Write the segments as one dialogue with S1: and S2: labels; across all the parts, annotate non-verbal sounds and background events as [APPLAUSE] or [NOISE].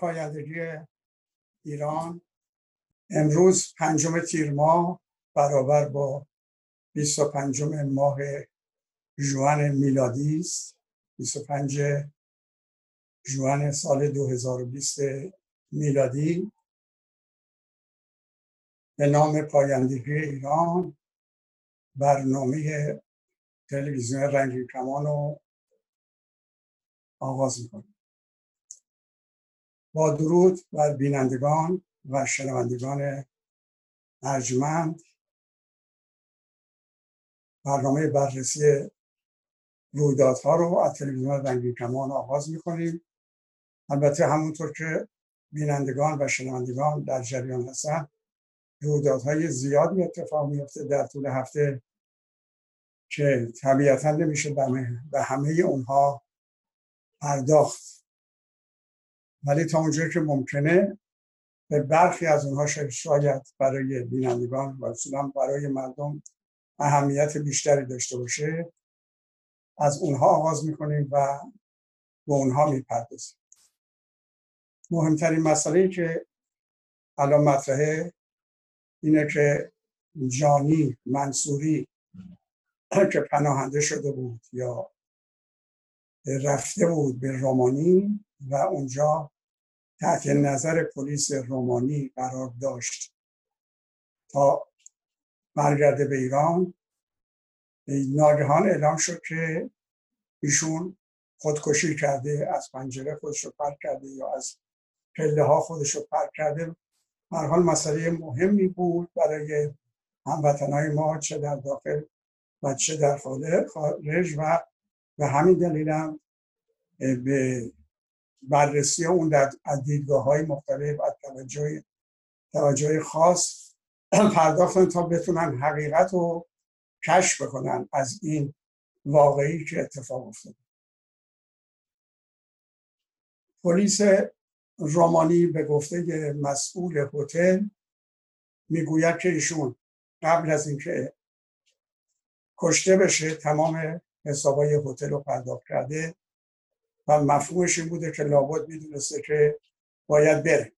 S1: نام پایندگی ایران امروز پنجم تیر ماه برابر با 25 ماه جوان میلادی است. 25 جوان سال 2020 میلادی. به نام پایندگی ایران برنامه تلویزیون رنگی کمان رو آغاز می‌کنیم با درود بر بینندگان و شنوندگان ارجمند. برنامه بررسی رویدادها رو از تلویزیون رنگین کمان آغاز می‌کنیم. البته همونطور که بینندگان و شنوندگان در جریان هستن رویدادهای زیادی اتفاق میفته در طول هفته که طبیعتا نمیشه به همه اونها پرداخت ولی تا اونجایی که ممکنه به برخی از اونها شاید برای بینندگان و اصولا برای مردم اهمیت بیشتری داشته باشه از اونها آغاز می‌کنیم و به اونها می‌پردازیم. مهمترین مسئله که الان مطرحه اینه که جانی منصوری که پناهنده شده بود یا رفته بود به رومانی و اونجا تحت نظر پلیس رومانی قرار داشت تا برگرده به ایران. ناگهان اعلام شد که ایشون خودکشی کرده از پنجره خودش رو پرک کرده یا از پله ها خودش رو پرک کرده. هر حال مسئله مهمی بود برای هموطنهای ما چه در داخل و چه در خارج و به همین دلیل هم به بررسی اون در دیدگاه های مختلف و توجه, توجه خاص [CLEARS THROAT] پرداختن تا بتونن حقیقت رو کشف بکنن از این واقعی که اتفاق افتاده. پلیس رومانی به گفته مسئول هتل می‌گوید که ایشون قبل از اینکه کشته بشه تمام حسابای هتل رو پرداخت کرده. و مفهومش این بوده که لابد می‌دونسته که باید بره.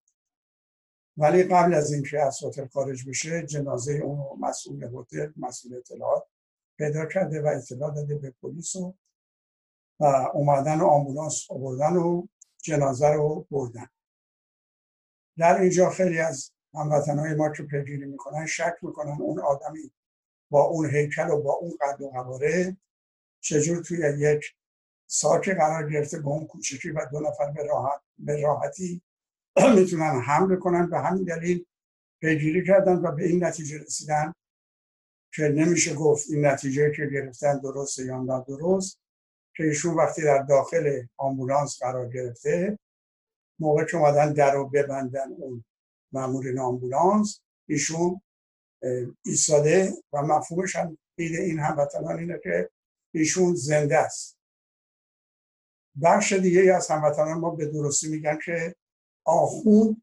S1: ولی قبل از اینکه از هتل خارج بشه جنازه اون مسئول هتل مسئول اطلاعات پیدا کرده و اطلاع داده به پلیس و اومدن و آمبولانس آوردن و جنازه رو بردن. در اینجا خیلی از هموطنهای ما که پیگیری می‌کنن شک می‌کنن اون آدمی با اون هیکل و با اون قد و قواره چجور توی یک ساک قرار گرفته با اون کوچکی و دو نفر به, راحت به راحتی [CLEARS THROAT] می‌تونن حمل کنن. به همین دلیل پیگیری کردن و به این نتیجه رسیدن که نمیشه گفت این نتیجه که گرفتن درست یا نه درست که ایشون وقتی در داخل آمبولانس قرار گرفته موقع که اومدن در رو ببندن اون مامورین آمبولانس ایشون ایستاده و مفهومش هم این هموطنان اینه که ایشون زنده است. بخش دیگه از هموطنان ما به درستی میگن که آخوند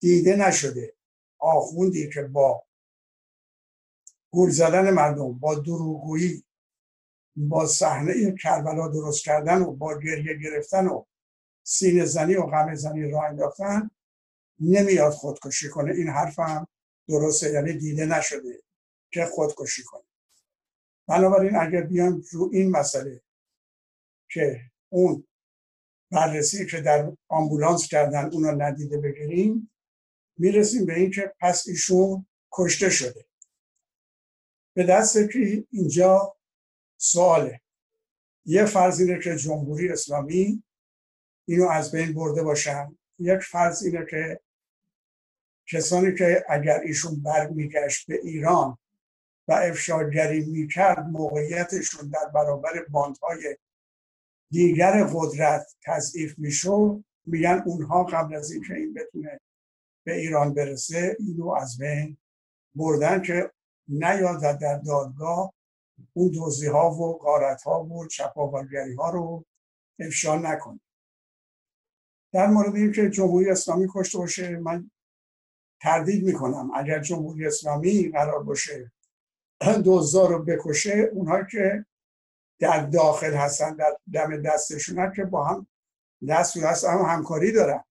S1: دیده نشده. آخوندی که با گول زدن مردم با دروغگویی با صحنه کربلا درست کردن و با گریه گرفتن و سینه زنی و غم زنی راه انداختن نمیاد خودکشی کنه. این حرفم درسته یعنی دیده نشده که خودکشی کنه. بنابراین اگر بیان رو این مسئله که اون بررسی که در آمبولانس کردن اون رو ندیده بگیریم می‌رسیم به این که پس ایشون کشته شده. به دست که اینجا سواله. یه فرض اینه که جمهوری اسلامی اینو از بین برده باشن. یک فرض اینه که کسانی که اگر ایشون برمیگشت به ایران و افشاگری می‌کرد موقعیتشون در برابر باندهای دیگر قدرت تضعیف می‌شد میگن اونها قبل از اینکه این بتونه به ایران برسه اینو از بین بردن که نیاد در دادگاه اون دوزی ها و قارت ها و چپاولگری ها رو افشا نکنه. در مورد اینکه جمهوری اسلامی کشته باشه من تردید می‌کنم. اگر جمهوری اسلامی قرار باشه [CLEARS THROAT] دوزا رو بکشه اونها که در داخل هستن در دم دستشون که با هم دست و دست هم همکاری دارن.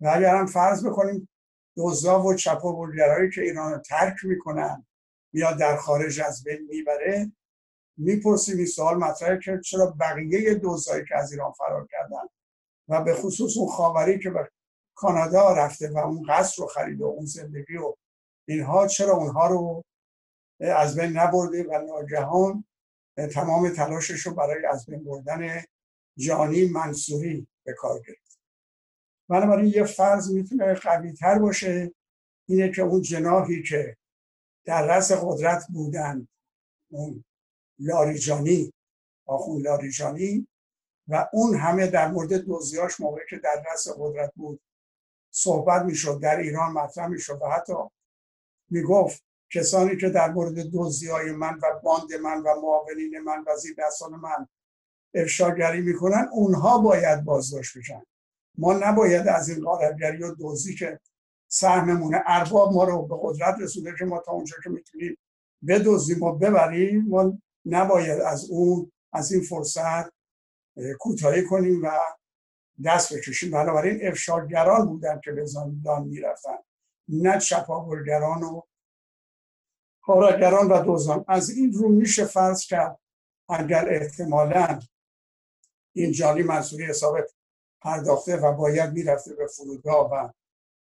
S1: و اگر هم فرض بکنیم دوزا و چپاولگرایی که ایران رو ترک می‌کنن یا در خارج از بین می‌بره می‌پرسیم این سوال مطرحه که چرا بقیه دوزایی که از ایران فرار کردن و به خصوص اون خاوری که به کانادا رفته و اون قصر رو خرید و اون زندگی و اینها چرا اونها رو از بین نبرده و ناگهان تمام تلاشش رو برای از بین بردن جانی منصوری به کار گرفت. بنابراین یه فرض می‌تونه قوی تر باشه اینه که اون جناحی که در رأس قدرت بودن اون لاریجانی آخون لاریجانی و اون همه در مورد دوزیاش موقعی که در رأس قدرت بود صحبت می‌شد در ایران مطرح می‌شد و حتی می‌گفت کسانی که در مورد دوزی های من و باند من و معاونین من و زیر دستان من افشاگری می‌کنن اونها باید بازداشت بشن. ما نباید از این غارتگری و دوزی که سهممونه ارباب ما رو به قدرت رسونده که ما تا اونجا که می‌تونیم بدوزیم و ببریم ما نباید از اون از این فرصت کوتاهی کنیم و دست بکشیم. بنابراین افشاگران بودن که به زندان می‌رفتن نه چپاولگران و کارگران و دوزان از این رو میشه فرض کرد اگر احتمالا این جانی منصوری حساب پرداخته و باید می‌رفته به فرودگاه و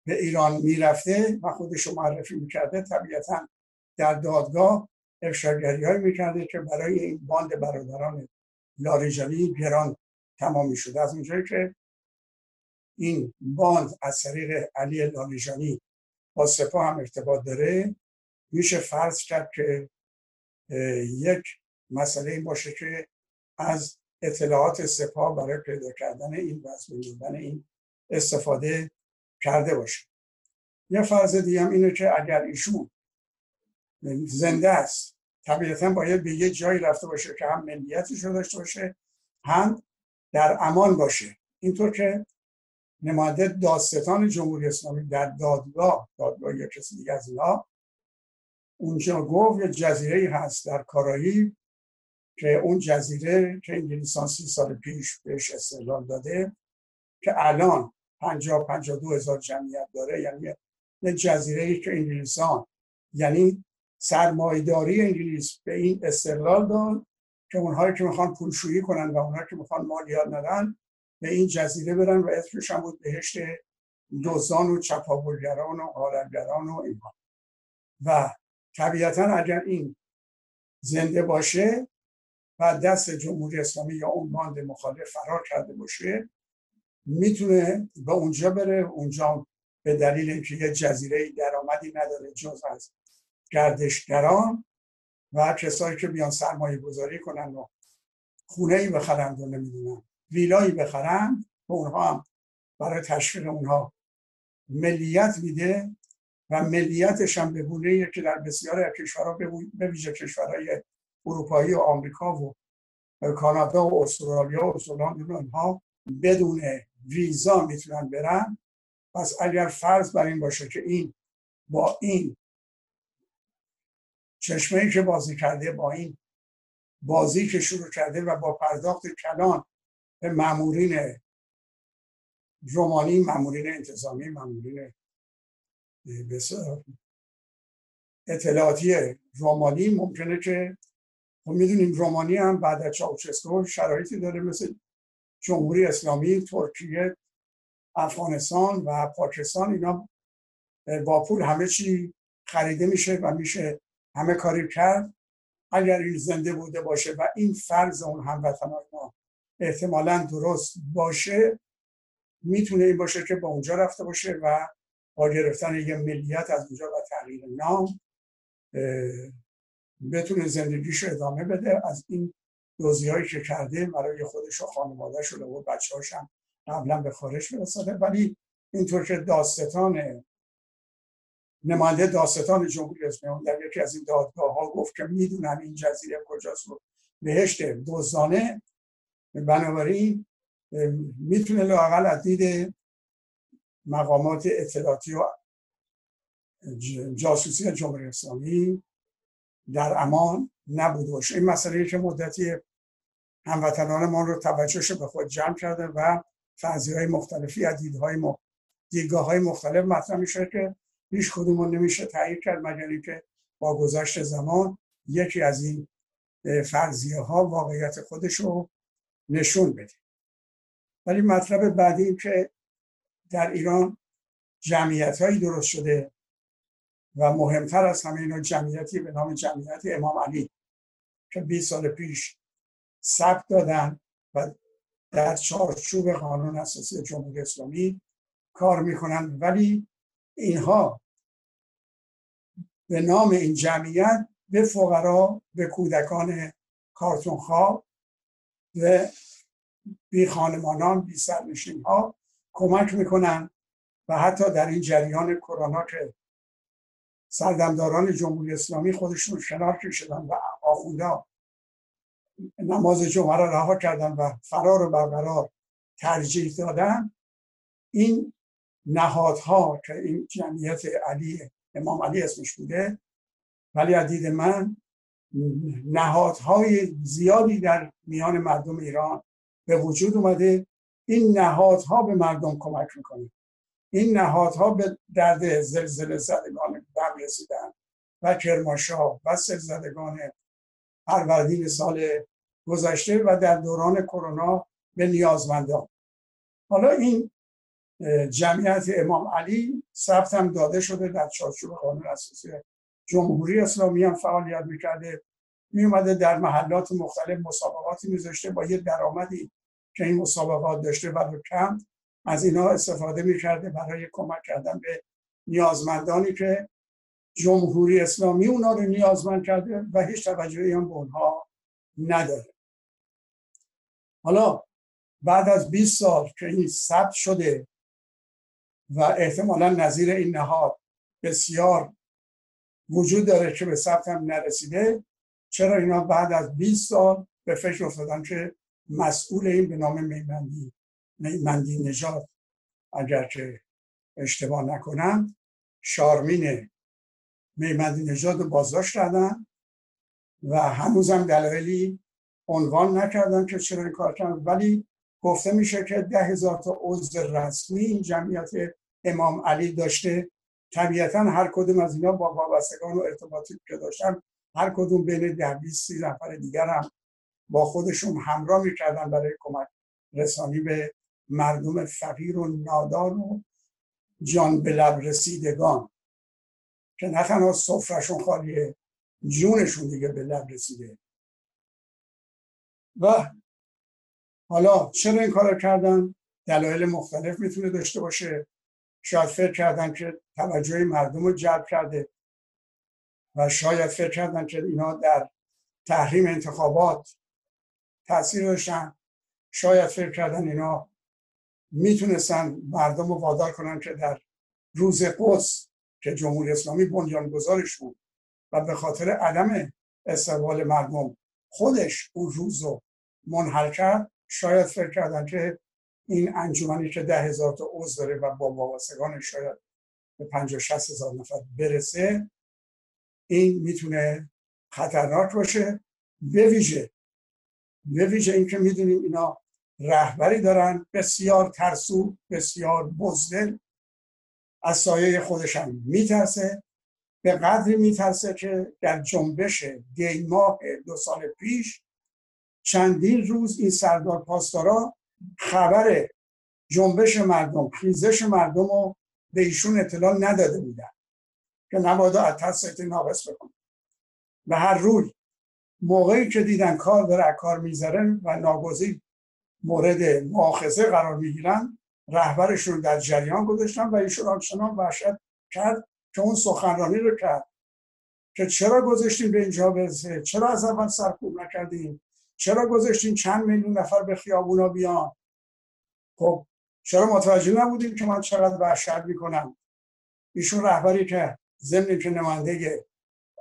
S1: به ایران می‌رفته و خودش رو معرفی می‌کرده طبیعتا در دادگاه افشاگری های می‌کرده که برای این باند برادران لاریجانی گران تمام می‌شده از اونجایی که این باند از طریق علی لاریجانی با سپاه هم ارتباط داره میشه فرض کرد که یک مسئله این باشه که از اطلاعات سپاه برای پیدا کردن این بودن این استفاده کرده باشه. یه فرض دیگه هم اینه که اگر ایشون زنده است طبیعتا باید به یه جایی رفته باشه که هم ملیتش رو داشته باشه هم در امان باشه. اینطور که نماینده داستان جمهوری اسلامی در دادگاه دادگاه یا کسی دیگه از اینا اونجا گفت یه جزیره هست در کارایی که اون جزیره که انگلیسان سی سال پیش بهش استقلال داده که الان 50 52 هزار جمعیت داره. یعنی یه جزیره ای که انگلیسان یعنی سرمایداری انگلیس به این استقلال داد که اونهایی که می‌خوان پولشویی کنن و اونهایی که می‌خوان مالیات ندن به این جزیره برن و اسمش هم بود بهشت دوزان و چپاولگران و آرگران و اینها و طبیعتا اگر این زنده باشه و دست جمهوری اسلامی یا اون باند مخالف فرار کرده باشه می‌تونه به اونجا بره. اونجا به دلیل اینکه یه جزیره درآمدی نداره جز از گردشگران و کسایی که بیان سرمایه گذاری کنن و خونه ای بخرند و نمی‌دونم ویلایی بخرند و اونها هم برای تشویق اونها ملیت میده. و ملیتش هم به گونه که در بسیاری از کشورها به ویژه کشورهای اروپایی و آمریکا و کانادا و استرالیا و استرالند اونها بدون ویزا می‌تونن برن. پس اگر فرض بر این باشه که این با این چشمه که بازی کرده با این بازی که شروع کرده و با پرداخت کلان به مامورین رومانی مامورین انتظامی مامورین اطلاعاتی رومانی ممکنه که خب می‌دونیم رومانی هم بعد از چاوچسکو شرایطی داره مثل جمهوری اسلامی ترکیه افغانستان و پاکستان. اینا با پول همه چی خریده میشه و میشه همه کاری کرد. اگر این زنده بوده باشه و این فرض اون هموطنان ما احتمالا درست باشه می‌تونه این باشه که با اونجا رفته باشه و با گرفتن یه ملیت از اونجا و تغییر نام بتونه زندگیش ادامه بده. از این دوزی هایی که کرده برای خودش و خانوادهش و بچه هاشم قبلا به خارج برساده. ولی اینطور که داستان نماینده داستان جمهوری اسلامی در یکی از این دادگاه ها گفت که می‌دونن این جزیره کجاست و بهشت دوزانه. بنابراین می‌تونه لاقل از دید مقامات اطلاعاتی و جاسوسی جمهوری اسلامی در امان نبود باشه این مسئله که مدتی هموطنان ما رو توجهش به خود جمع کرده و فرضی های مختلفی از دیدهای دیدگاه های مختلف مطرح میشه که هیچ کدوم نمیشه تایید کرد مگر که با گذشت زمان یکی از این فرضیه ها واقعیت خودش رو نشون بده. ولی مطلب بعدی که در ایران جمعیت هایی درست شده و مهمتر از همه اینا جمعیتی به نام جمعیت امام علی که 20 سال پیش ثبت دادن و در چارچوب قانون اساسی جمهوری اسلامی کار می‌کنن. ولی اینها به نام این جمعیت به فقرا به کودکان کارتونخواه و بی خانمانان بی سرنشین ها کمک می‌کنن و حتی در این جریان کرونا که سردمداران جمهوری اسلامی خودشون شنار کشیدن و آخونده نماز جمعه را رها کردن و فرار و برقرار ترجیح دادن این نهادها که این جمعیت علی امام علی اسمش بوده ولی از دید من نهادهای زیادی در میان مردم ایران به وجود اومده این نهادها به مردم کمک می‌کنه. این نهادها به درد زلزله زدگان بر رسیدن و کرماشا و زدگان فروردین سال گذشته و در دوران کرونا به نیازمندان حالا این جمعیت امام علی ثبت هم داده شده در چارچوب قانون اساسی جمهوری اسلامی هم فعالیت می‌کرده. میومده در محلات مختلف مسابقاتی میذاشته با یه درآمدی که این مسابقات داشته و کم از اینا استفاده می‌کرده برای کمک کردن به نیازمندانی که جمهوری اسلامی اونا رو نیازمند کرده و هیچ توجهی هم به اونها نداره. حالا بعد از 20 سال که این ثبت شده و احتمالا نظیر این نهاد بسیار وجود داره که به ثبت هم نرسیده چرا اینا بعد از 20 سال به فکر افتادن که مسئول این به نام میمندی میمندی نجات اگر که اشتباه نکنم شارمین میمندی نجات رو بازداشت کردن و هنوزم دلایلی عنوان نکردن که چرا این کار کردن. ولی گفته میشه که ده هزار تا عضو رسمی این جمعیت امام علی داشته. طبیعتا هر کدوم از اینا با وابستگان و ارتباطی که داشتن هر کدوم بین ده بیست سی نفر دیگر هم با خودشون همراه می‌کردن برای کمک رسانی به مردم فقیر و نادان و جان به لب رسیدگان. که نه تنها صفرشون خالیه جونشون دیگه به لب رسیده. و حالا چرا این کار کردن؟ دلایل مختلف می‌تونه داشته باشه. شاید فکر کردن که توجه مردم رو جلب کرده. و شاید فکر کردن که اینا در تحریم انتخابات تاثیر داشتن. شاید فکر کردن اینا می‌تونستن مردم رو وادار کنن که در روز قدس که جمهوری اسلامی گذارش بود و به خاطر عدم استقبال مردم خودش اون روز رو منحل کرد شاید فکر کردن که این انجمنی که ده هزار تا عضو داره و با وابستگان شاید به پنج و شست هزار نفر برسه این می‌تونه خطرناک باشه به ویژه به ویژه اینکه می‌دونیم اینا رهبری دارن بسیار ترسو بسیار بزدل. از سایه خودش هم میترسه. به قدری میترسه که در جنبش دی ماه دو سال پیش چندین روز این سردار پاسدارا خبر جنبش مردم خیزش مردم رو به ایشون اطلاع نداده بودن. که نبادا از ترس ناقص بکنه. و هر روی موقعی که دیدن کار داره کار می‌ذاره و ناگزیر مورد مؤاخذه قرار می‌گیرن رهبرشون در جریان گذاشتن و ایشون آنچنان وحشت کرد که اون سخنرانی رو کرد که چرا گذاشتیم به اینجا برسه چرا از اول سرکوب نکردیم؟ چرا گذاشتیم چند میلیون نفر به خیابونا بیان؟ خب چرا متوجه نبودیم که من چقدر وحشت می‌کنم؟ ایشون رهبری که ضمن که نماینده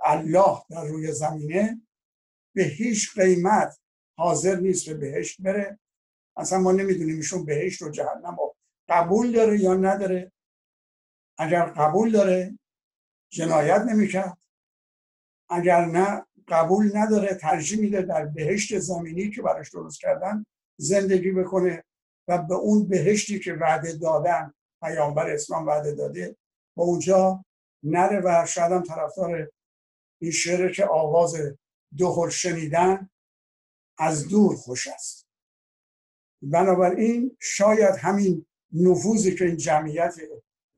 S1: الله در روی زمینه به هیچ قیمت حاضر نیست به بهشت بره. اصلا ما نمی‌دونیم ایشون بهشت رو جهنم رو قبول داره یا نداره. اگر قبول داره جنایت نمی‌کرد. اگر نه قبول نداره ترجیح میده در بهشت زمینی که براش درست کردن زندگی بکنه و به اون بهشتی که وعده دادن پیامبر اسلام وعده داده با اونجا نره و شاید هم طرفدار این شعر که آواز دو شنیدن از دور خوش است. بنابراین شاید همین نفوذی که این جمعیت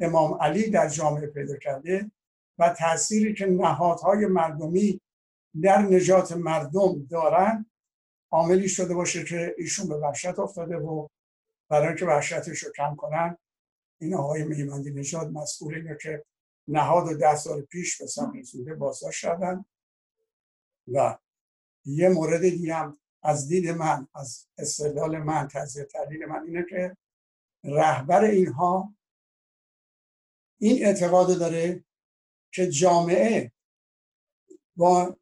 S1: امام علی در جامعه پیدا کرده و تأثیری که نهادهای مردمی در نجات مردم دارن عاملی شده باشه که ایشون به وحشت افتاده و برای اینکه وحشتش رو کم کنن این آقای میمندی نژاد مسئول اینه که نهاد و ده سال پیش به سم رسوده بازداشت شدن و یه مورد دیگه از دید من از استدلال من تجزیه تحلیل من اینه که رهبر اینها این اعتقاد داره که جامعه با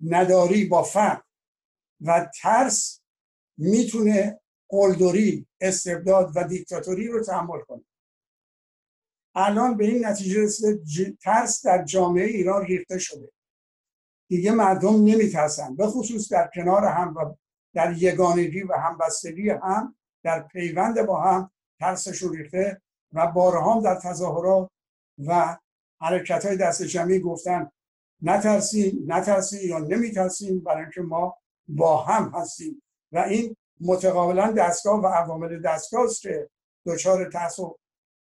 S1: نداری با فقر و ترس می‌تونه قلدری استبداد و دیکتاتوری رو تحمل کنه. الان به این نتیجه رسیده ترس در جامعه ایران ریخته شده. دیگه مردم نمیترسن. به خصوص در کنار هم و در یگانگی و همبستگی هم در پیوند با هم ترسشون ریخته و بارها در تظاهرات و حرکت های دست جمعی گفتن نترسیم نترسیم یا نمیترسیم برای اینکه ما با هم هستیم. و این متقابلا دستگاه و عوامل دستگاه است که دچار ترس و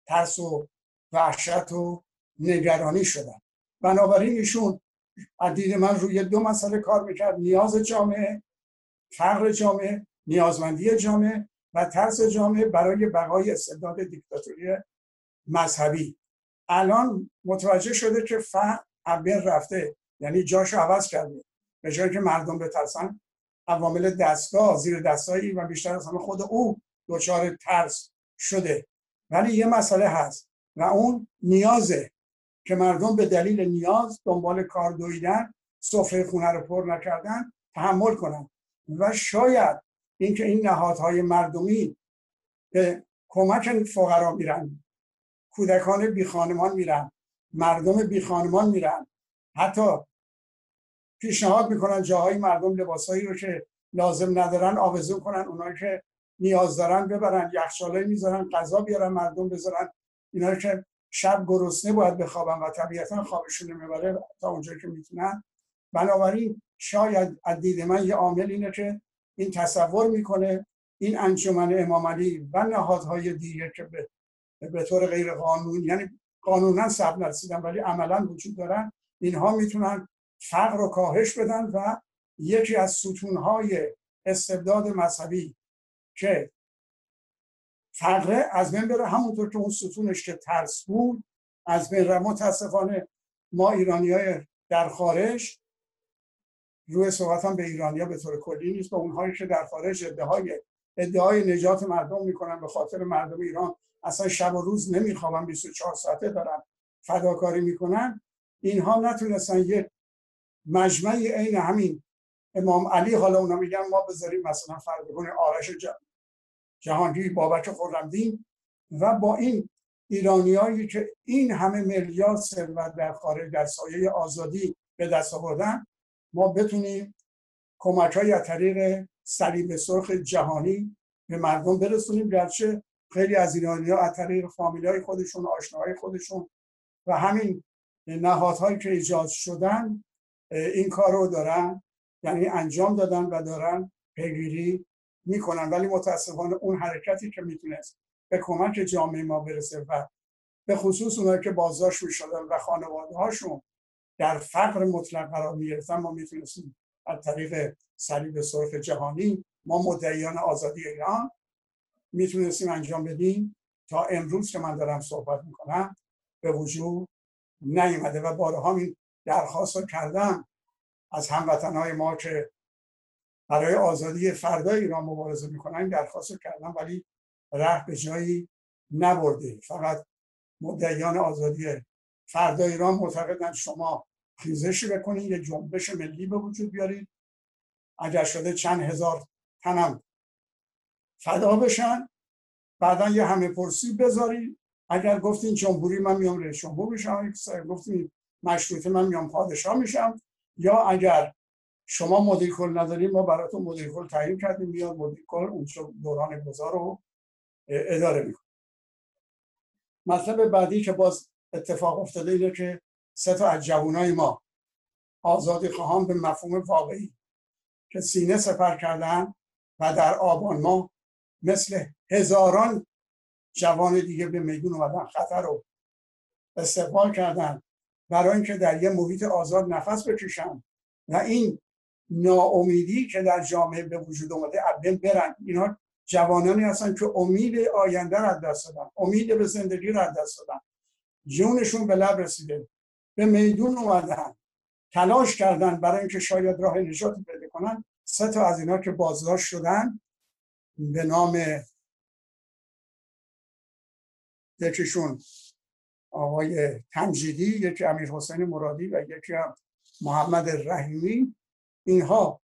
S1: ترس و وحشت و نگرانی شدن. بنابراین ایشون دید من روی دو مسئله کار می‌کرد. نیاز جامعه فقر جامعه نیازمندی جامعه و ترس جامعه برای بقای استبداد دیکتاتوری مذهبی. الان متوجه شده که فقر بین رفته یعنی جاش عوض کرده. به جایی که مردم بترسن عوامل دستگاه زیر دستایی و بیشتر از همه خود او دچار ترس شده. ولی یه مسئله هست و اون نیازه. که مردم به دلیل نیاز دنبال کار دویدن سفره خونه رو پر نکردن تحمل کنن. و شاید اینکه این نهادهای مردمی به کمک فقرا میرن کودکان بی خانمان میرن مردم بی خانمان میرن. حتی پیشنهاد می‌کنن جاهای مردم لباسایی رو که لازم ندارن آویزون کنن اونا که نیاز دارن ببرن یخچالایی می‌ذارن غذا بیارن مردم بذارن. اینا که شب گرسنه باید بخوابن و طبیعتا خوابشون نمی‌بره تا اونجایی که می‌تونن. بنابراین شاید از دید من یه عامل اینه که این تصور می‌کنه این انجمن امام علی و نهادهای دیگه که به, به طور غیر قانون یعنی قانونا سب نرسیدن ولی عملا وجود دارن اینها می‌تونن فقر رو کاهش بدن و یکی از ستونهای استبداد مذهبی که فقره از بین بره. همونطور که اون ستونش که ترس بود از بین متاسفانه ما ایرانی های در خارج روی صحبت هم به ایرانیا به طور کلی نیست. با اونهایی که در خارج ادعای ادعای نجات مردم می‌کنن به خاطر مردم ایران اصلا شب و روز نمیخوابن 24 ساعته دارن فداکاری می‌کنن. اینها نتونستن یک مجمعی عین همین امام علی حالا اونا میگن ما بذاریم مثلا فرض کنیم آرش جهانگیر بابک خرمدین و با این ایرانیایی که این همه میلیارد ثروت در خارج در سایه آزادی به دست آوردن ما بتونیم کمک های از طریق صلیب سرخ جهانی به مردم برسونیم گرچه خیلی از ایرانی ها از طریق فامیل های خودشون آشناهای خودشون و همین نهادهایی که ایجاد شدن این کار رو دارن یعنی انجام دادن و دارن پیگیری می‌کنن ولی متاسفانه اون حرکتی که می‌تونست به کمک جامعه ما برسه و به خصوص اونایی که بازداشت می‌شدن و خانواده هاشون در فقر مطلق قرار می‌گرفتن ما می‌تونستیم از طریق صلیب سرخ جهانی ما مدعیان آزادی ایران می‌تونستیم انجام بدیم. تا امروز که من دارم صحبت می‌کنم به وجود نیومده و بارها این درخواست رو کردم از هموطنهای ما که برای آزادی فردای ایران مبارزه می‌کنن درخواست کردم ولی ره به جایی نبرده. فقط مدعیان آزادی فردای ایران معتقدن شما خیزشی بکنید یه جنبش ملی به وجود بیارید اگر شده چند هزار تنم فدا بشن بعدا یه همه پرسی بذارید اگر گفتین جمهوری من میام رئیس جمهور میشم. گفتین مشروطه من میام پادشاه میشم. یا اگر شما مدیر کل نداریم ما براتون مدیر کل تعیین کردیم میاد مدیر کل اون دوران گذار رو اداره می‌کنه. مطلب بعدی که باز اتفاق افتاده اینه که سه تا از جوانای ما آزادی خواهان به مفهوم واقعی که سینه سپر کردن و در آبان ما مثل هزاران جوان دیگه به میدون اومدن خطر رو استقبال کردن. برای اینکه در یه محیط آزاد نفس بکشن. و این ناامیدی که در جامعه به وجود اومده ابن برن. اینا جوانانی هستن که امید آینده را دست دادن امید به زندگی را دست دادن. جونشون به لب رسیده به میدون اومدن تلاش کردن برای اینکه شاید راه نجات پیدا کنن. سه تا از اینا که بازداشت شدن به نام یکیشون آقای تمجیدی یکی امیر حسین مرادی و یکی هم محمد رحیمی. اینها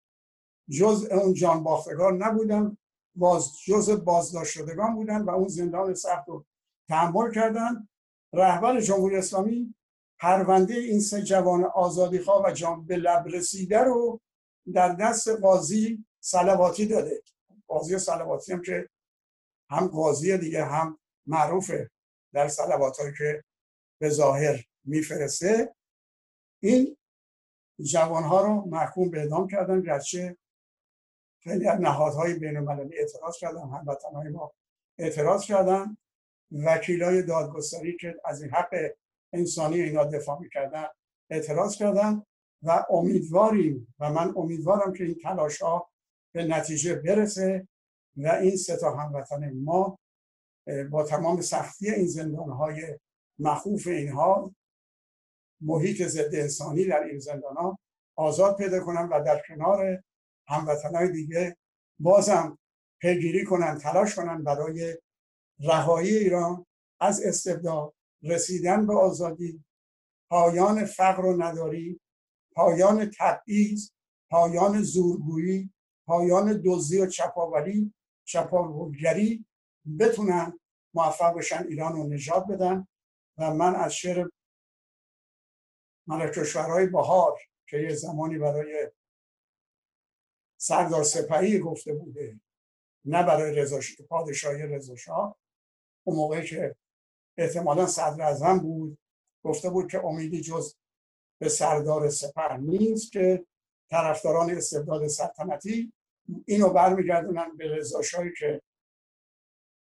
S1: جز اون جان باختگان نبودن باز جز بازداشت شدگان بودن و اون زندان سخت رو تحمل کردن. رهبر جمهوری اسلامی پرونده این سه جوان آزادی خواه و جان به لب رسیده رو در دست قاضی سلواتی داده. قاضی سلواتی هم که هم قاضی دیگه هم معروفه در سلوات که به ظاهر میفرسته. این جوانها رو محکوم به اعدام کردن گرچه خیلی از نهادهای بین المللی اعتراض کردن هموطنهای ما اعتراض کردن. وکیلای دادگستری که از این حق انسانی اینا دفاع می‌کردن اعتراض کردن و امیدواریم و من امیدوارم که این تلاش ها به نتیجه برسه و این سه تا هموطن ما با تمام سختی این زندان های مخوف اینها محیط ضد انسانی در این زندان ها آزاد پیدا کنن و در کنار هموطنهای دیگه بازم پیگیری کنن تلاش کنن برای رهایی ایران. از استبداد رسیدن به آزادی پایان فقر و نداری پایان تبعیض پایان زورگویی پایان دزدی و چپاولی چپاولگری بتونن موفق بشن ایران رو نجات بدن. و من از شعر ملک کشورهای بهار که یه زمانی برای سردار سپهی گفته بوده نه برای رضا پادشاهی رضا شاه اون موقعی که احتمالا صدر اعظم بود گفته بود که امیدی جز به سردار سپه نیست که طرفداران استبداد سلطنتی اینو برمیگردونن به رضا که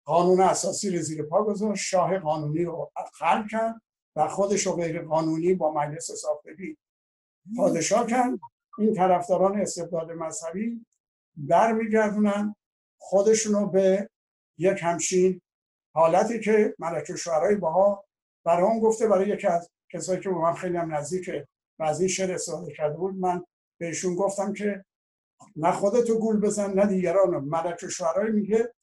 S1: قانون اساسی رو زیر پا گذاشت شاه قانونی رو خلق کرد. و خودش رو غیر قانونی با مجلس ساختگی پادشاه کرد این طرفداران استبداد مذهبی برمیگردونن خودشون رو به یک همچین حالتی که ملک شعرهای باها برای اون گفته برای یکی از کسایی که با من خیلی هم نزدیک و از این شعر استفاده کرده بود من بهشون گفتم که نه خودتو گول بزن نه دیگران ملک شعرهای میگه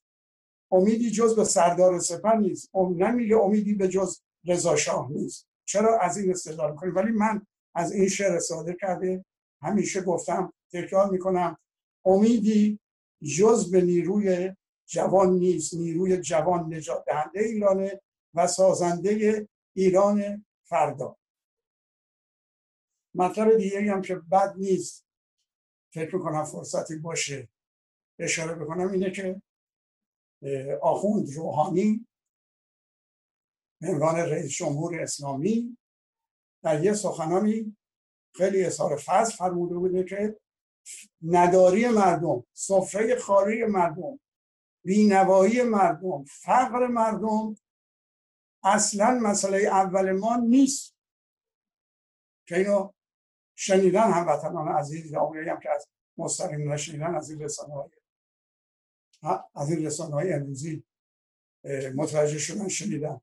S1: امیدی جز به سردار سپر نیست. نمیگه امیدی به جز رضا شاه نیست. چرا از این استدلال کنیم ولی من از این شعر استفاده کرده همیشه گفتم تکرار می‌کنم امیدی جز به نیروی جوان نیست. نیروی جوان نجات دهنده ایرانه و سازنده ایران فردا. مطلب دیگه هم که بد نیست فکر می‌کنم فرصتی باشه اشاره بکنم اینه که آخوند روحانی عنوان رئیس جمهور اسلامی. در یه سخنانی خیلی اظهار فضل فرموده بوده که نداری مردم سفره خاری مردم بینوایی مردم فقر مردم اصلا مسئله اول ما نیست. که اینو شنیدن هموطنان عزیز یا هم که از مستقیم نشنیدن از این رسانه های از این رسانه های امروزی متوجه شدن شنیدن.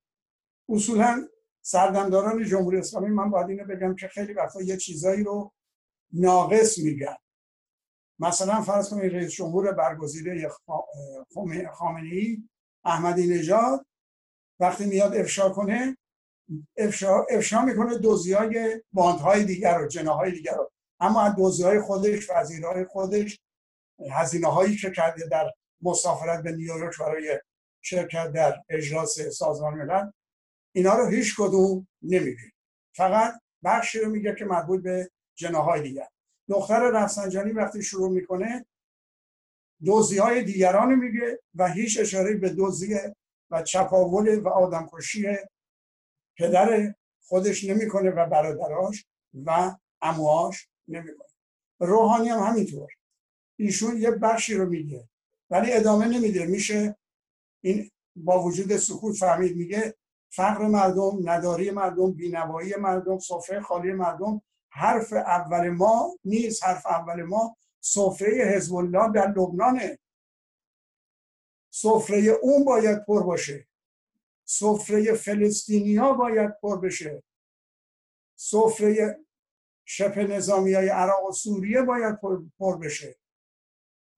S1: اصولا سردمداران جمهوری اسلامی من باید اینو بگم که خیلی وقتا یه چیزایی رو ناقص میگن. مثلا فرض کنید رئیس جمهور برگزیده خامنه ای احمدی نژاد وقتی میاد افشا کنه افشا, افشا می‌کنه دوزی های باندهای دیگر رو جناهای دیگر رو. اما از دوزی های خودش وزیرهای خودش هزینه هایی که کرده در مسافرت به نیویورک برای شرکت در اجلاس سازمان ملل اینا رو هیچ کدوم نمیگه فقط بخشی رو میگه که مربوط به جناهای دیگر. دختر رفسنجانی وقتی شروع می‌کنه دوزی های دیگران میگه و هیچ اشاره به دوزی و چپاول و آدمکشی پدر خودش نمی‌کنه و برادراش و امواش نمی‌کنه. روحانی هم همینطور. ایشون یه بخشی رو میگه ولی ادامه نمیده. میشه این با وجود سکوت فهمید میگه فقر مردم نداری مردم بینوایی مردم سفره خالی مردم حرف اول ما نیست حرف اول ما سفره حزب الله در لبنانه. سفره اون باید پر باشه. سفره فلسطینیا باید پر بشه. سفره شبه نظامی های عراق و سوریه باید پر بشه.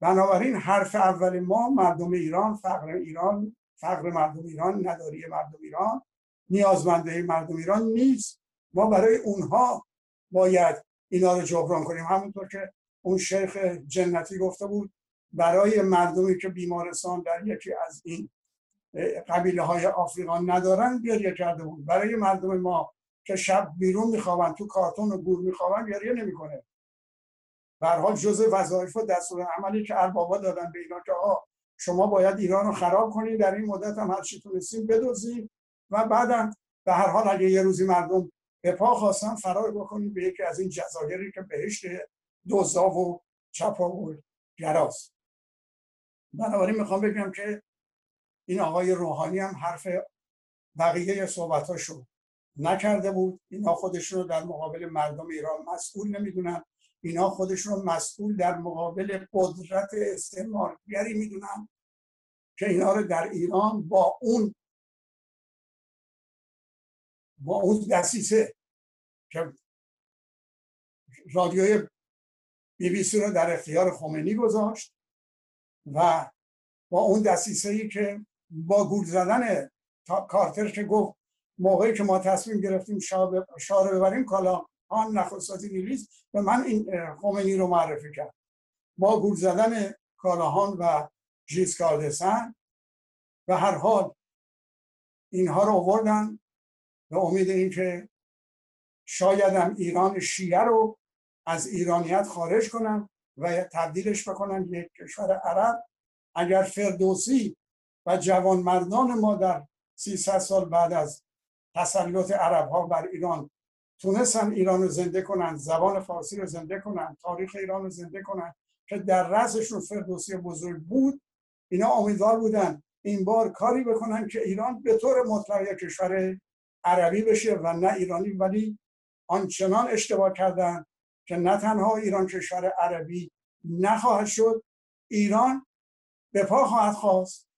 S1: بنابراین حرف اول ما مردم ایران فقر ایران فقر مردم ایران نداری. مردم ایران نیازمنده مردم ایران نیست. ما برای اونها باید اینا رو جبران کنیم. همونطور که اون شیخ جنتی گفته بود برای مردمی که بیمارستان در یکی از این قبیله های آفریقا ندارن گریه کرده بود. برای مردم ما که شب بیرون میخوابن تو کارتون و گور میخوابن گریه نمی‌کنه. به حال جزء وظایف و دستور عملی که اربابا دادن به اینا که آقا شما باید ایران رو خراب کنید در این مدت هم هر چی تونستیم بدوزید و بعدم به هر حال اگه یه روزی مردم به پا خواستن فرار بکنید به یکی از این جزایری که بهشت دوزا و چپا و گراست بنابراین می‌خوام بگم که این آقای روحانی هم حرف بقیه صحبتاشو نکرده بود. اینا خودشون رو در مقابل مردم ایران مسئول نمی‌دونن. اینا خودشون مسئول در مقابل قدرت استعمارگری می‌دونن که اینا رو در ایران با اون با اون دستیسه که رادیوی بی بی سی رو در اختیار خمینی گذاشت و با اون دستیسه ای که با گول زدن کارتر که گفت موقعی که ما تصمیم گرفتیم شاه ببریم کالا آن نخستاتی نیلیز به من این خمینی رو معرفی کرد با گول زدن کالاهان و ژیسکاردسن و هر حال اینها رو آوردن به امید اینکه شاید هم ایران شیعه رو از ایرانیت خارج کنن و تبدیلش بکنن یک کشور عرب. اگر فردوسی و جوانمردان ما در 300 سال بعد از تسلط عرب ها بر ایران تونستن ایران رو زنده کنن زبان فارسی رو زنده کنن تاریخ ایران رو زنده کنن که در رأسشون فردوسی بزرگ بود اینا امیدوار بودن این بار کاری بکنن که ایران به طور مطلق کشور عربی بشه و نه ایرانی ولی آنچنان اشتباه کردن که نه تنها ایران کشور عربی نخواهد شد ایران به پا خواهد خواست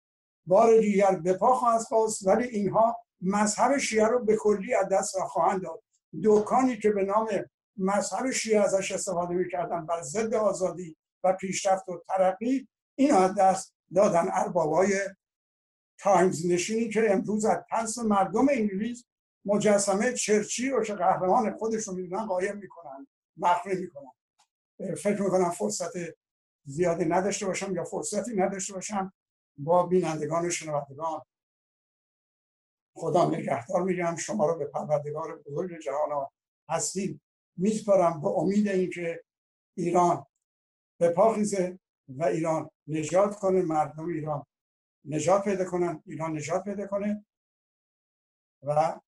S1: بار دیگر به پا خواهد خواست ولی اینها مذهب شیعه رو به کلی از دست را خواهند داد. دکانی که به نام مذهب شیعه ازش استفاده می‌کردن بر ضد آزادی و پیشرفت و ترقی این از دست دادن اربابای تایمز نشینی که امروز از تنس مردم انگلیس مجسمه چرچی رو که قهرمان خودشون می‌دونن قایم می‌کنن مخفی می‌کنن. فکر می‌کنم فرصت زیادی نداشته باشم یا فرصتی نداشته باشم با بینندگان و شنوندگان. خدا نگهدار میگم شما رو به پروردگار بزرگ جهان هستیم. میسپارم به امید اینکه ایران به پاخیزه و ایران نجات کنه مردم ایران نجات پیدا کنن ایران نجات پیدا کنه و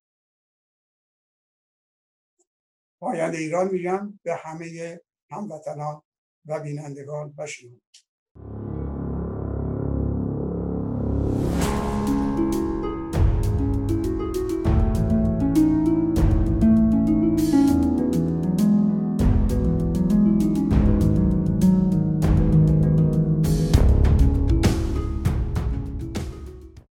S1: پایان ایران میگم به همه هموطنان و بینندگان و